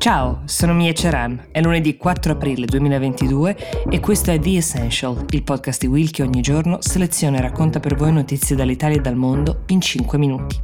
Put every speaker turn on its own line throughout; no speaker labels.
Ciao, sono Mia Ceran, è lunedì 4 aprile 2022 e questo è The Essential, il podcast di Will che ogni giorno seleziona e racconta per voi notizie dall'Italia e dal mondo in 5 minuti.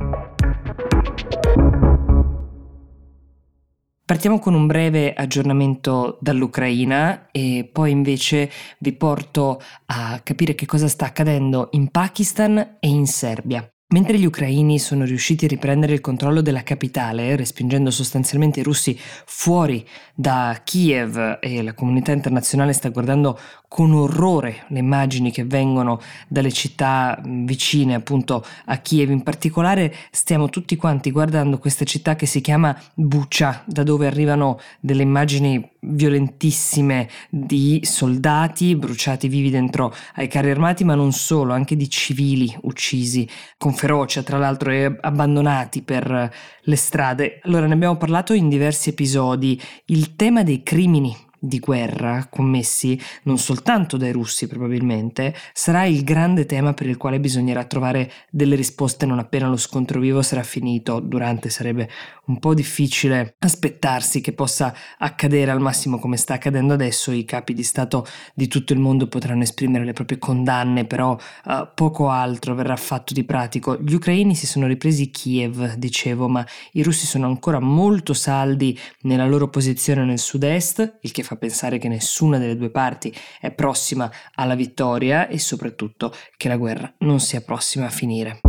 Partiamo con un breve aggiornamento dall'Ucraina e poi invece vi porto a capire che cosa sta accadendo in Pakistan e in Serbia. Mentre gli ucraini sono riusciti a riprendere il controllo della capitale, respingendo sostanzialmente i russi fuori da Kiev e la comunità internazionale sta guardando con orrore le immagini che vengono dalle città vicine appunto a Kiev, in particolare stiamo tutti quanti guardando questa città che si chiama Bucha, da dove arrivano delle immagini violentissime di soldati bruciati vivi dentro ai carri armati, ma non solo, anche di civili uccisi con ferocia, tra l'altro, e abbandonati per le strade. Allora, ne abbiamo parlato in diversi episodi. Il tema dei crimini di guerra commessi non soltanto dai russi probabilmente, sarà il grande tema per il quale bisognerà trovare delle risposte non appena lo scontro vivo sarà finito. Durante sarebbe un po' difficile aspettarsi che possa accadere al massimo come sta accadendo adesso. I capi di Stato di tutto il mondo potranno esprimere le proprie condanne, però uh, poco altro verrà fatto di pratico. Gli ucraini si sono ripresi Kiev, dicevo, ma i russi sono ancora molto saldi nella loro posizione nel sud-est, il che fa pensare che nessuna delle due parti è prossima alla vittoria e soprattutto che la guerra non sia prossima a finire.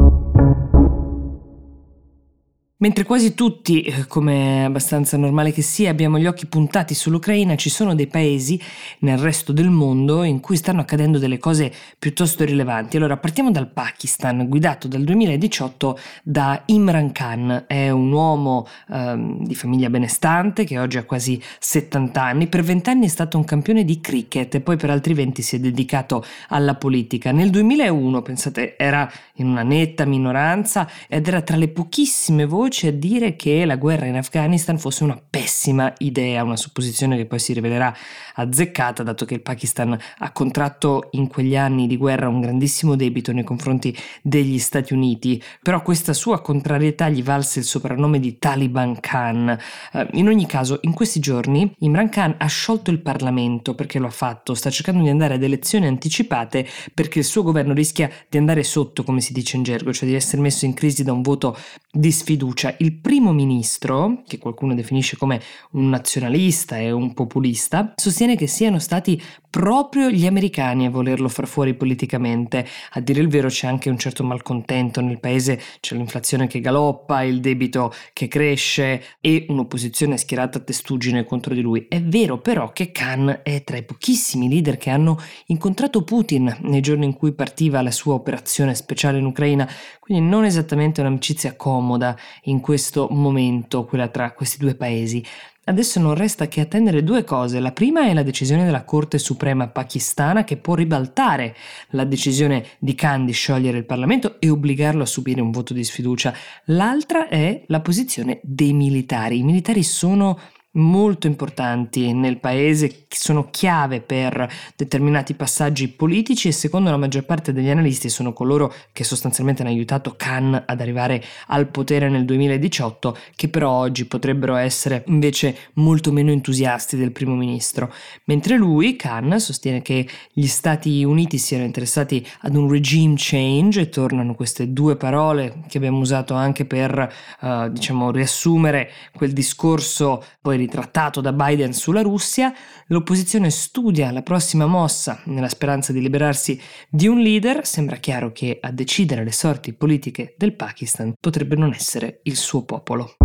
Mentre quasi tutti, eh, come è abbastanza normale che sia, abbiamo gli occhi puntati sull'Ucraina, ci sono dei paesi nel resto del mondo in cui stanno accadendo delle cose piuttosto rilevanti. Allora, partiamo dal Pakistan, guidato dal 2018 da Imran Khan. È un uomo ehm, di famiglia benestante che oggi ha quasi 70 anni. Per 20 anni è stato un campione di cricket e poi per altri 20 si è dedicato alla politica. Nel 2001, pensate, era in una netta minoranza ed era tra le pochissime voci voci a dire che la guerra in Afghanistan fosse una pessima idea, una supposizione che poi si rivelerà azzeccata, dato che il Pakistan ha contratto in quegli anni di guerra un grandissimo debito nei confronti degli Stati Uniti, però questa sua contrarietà gli valse il soprannome di Taliban Khan. Eh, in ogni caso, in questi giorni Imran Khan ha sciolto il Parlamento perché lo ha fatto, sta cercando di andare ad elezioni anticipate perché il suo governo rischia di andare sotto, come si dice in gergo, cioè di essere messo in crisi da un voto di sfiducia. Il primo ministro, che qualcuno definisce come un nazionalista e un populista, sostiene che siano stati proprio gli americani a volerlo far fuori politicamente. A dire il vero c'è anche un certo malcontento nel paese, c'è l'inflazione che galoppa, il debito che cresce e un'opposizione schierata a testuggine contro di lui. È vero però che Khan è tra i pochissimi leader che hanno incontrato Putin nei giorni in cui partiva la sua operazione speciale in Ucraina, quindi non esattamente un'amicizia comoda in questo momento, quella tra questi due paesi. Adesso non resta che attendere due cose. La prima è la decisione della Corte Suprema pakistana che può ribaltare la decisione di Khan di sciogliere il Parlamento e obbligarlo a subire un voto di sfiducia. L'altra è la posizione dei militari. I militari sono molto importanti nel paese, sono chiave per determinati passaggi politici e secondo la maggior parte degli analisti sono coloro che sostanzialmente hanno aiutato Khan ad arrivare al potere nel 2018, che però oggi potrebbero essere invece molto meno entusiasti del primo ministro. Mentre lui, Khan, sostiene che gli Stati Uniti siano interessati ad un regime change e tornano queste due parole che abbiamo usato anche per, uh, diciamo, riassumere quel discorso poi ritrattato da Biden sulla Russia, l'opposizione studia la prossima mossa nella speranza di liberarsi di un leader, sembra chiaro che a decidere le sorti politiche del Pakistan potrebbe non essere il suo popolo.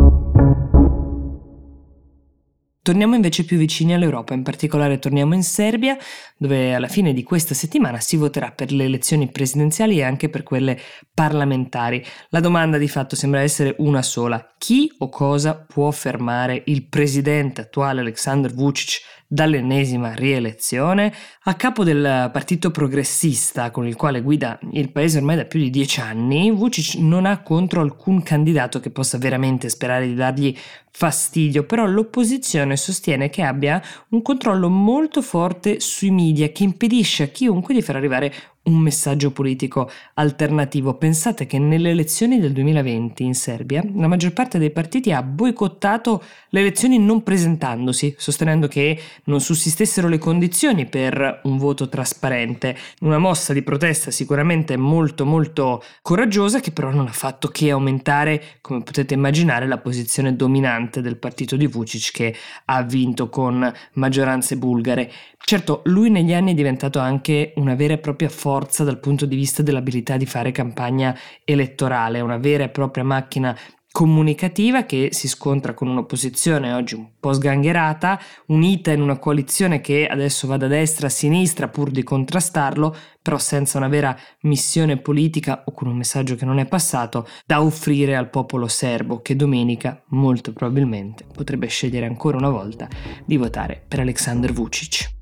Torniamo invece più vicini all'Europa, in particolare torniamo in Serbia, dove alla fine di questa settimana si voterà per le elezioni presidenziali e anche per quelle parlamentari. La domanda di fatto sembra essere una sola. Chi o cosa può fermare il presidente attuale Aleksandr Vucic dall'ennesima rielezione? A capo del partito progressista con il quale guida il paese ormai da più di dieci anni, Vucic non ha contro alcun candidato che possa veramente sperare di dargli fastidio, però l'opposizione sostiene che abbia un controllo molto forte sui media che impedisce a chiunque di far arrivare un messaggio politico alternativo. Pensate che nelle elezioni del 2020 in Serbia la maggior parte dei partiti ha boicottato le elezioni non presentandosi, sostenendo che non sussistessero le condizioni per un voto trasparente. Una mossa di protesta sicuramente molto molto coraggiosa che però non ha fatto che aumentare, come potete immaginare, la posizione dominante del partito di Vucic che ha vinto con maggioranze bulgare. Certo, lui negli anni è diventato anche una vera e propria forza dal punto di vista dell'abilità di fare campagna elettorale, una vera e propria macchina comunicativa che si scontra con un'opposizione oggi un po' sgangherata, unita in una coalizione che adesso va da destra a sinistra pur di contrastarlo, però senza una vera missione politica o con un messaggio che non è passato da offrire al popolo serbo che domenica molto probabilmente potrebbe scegliere ancora una volta di votare per Aleksandr Vucic.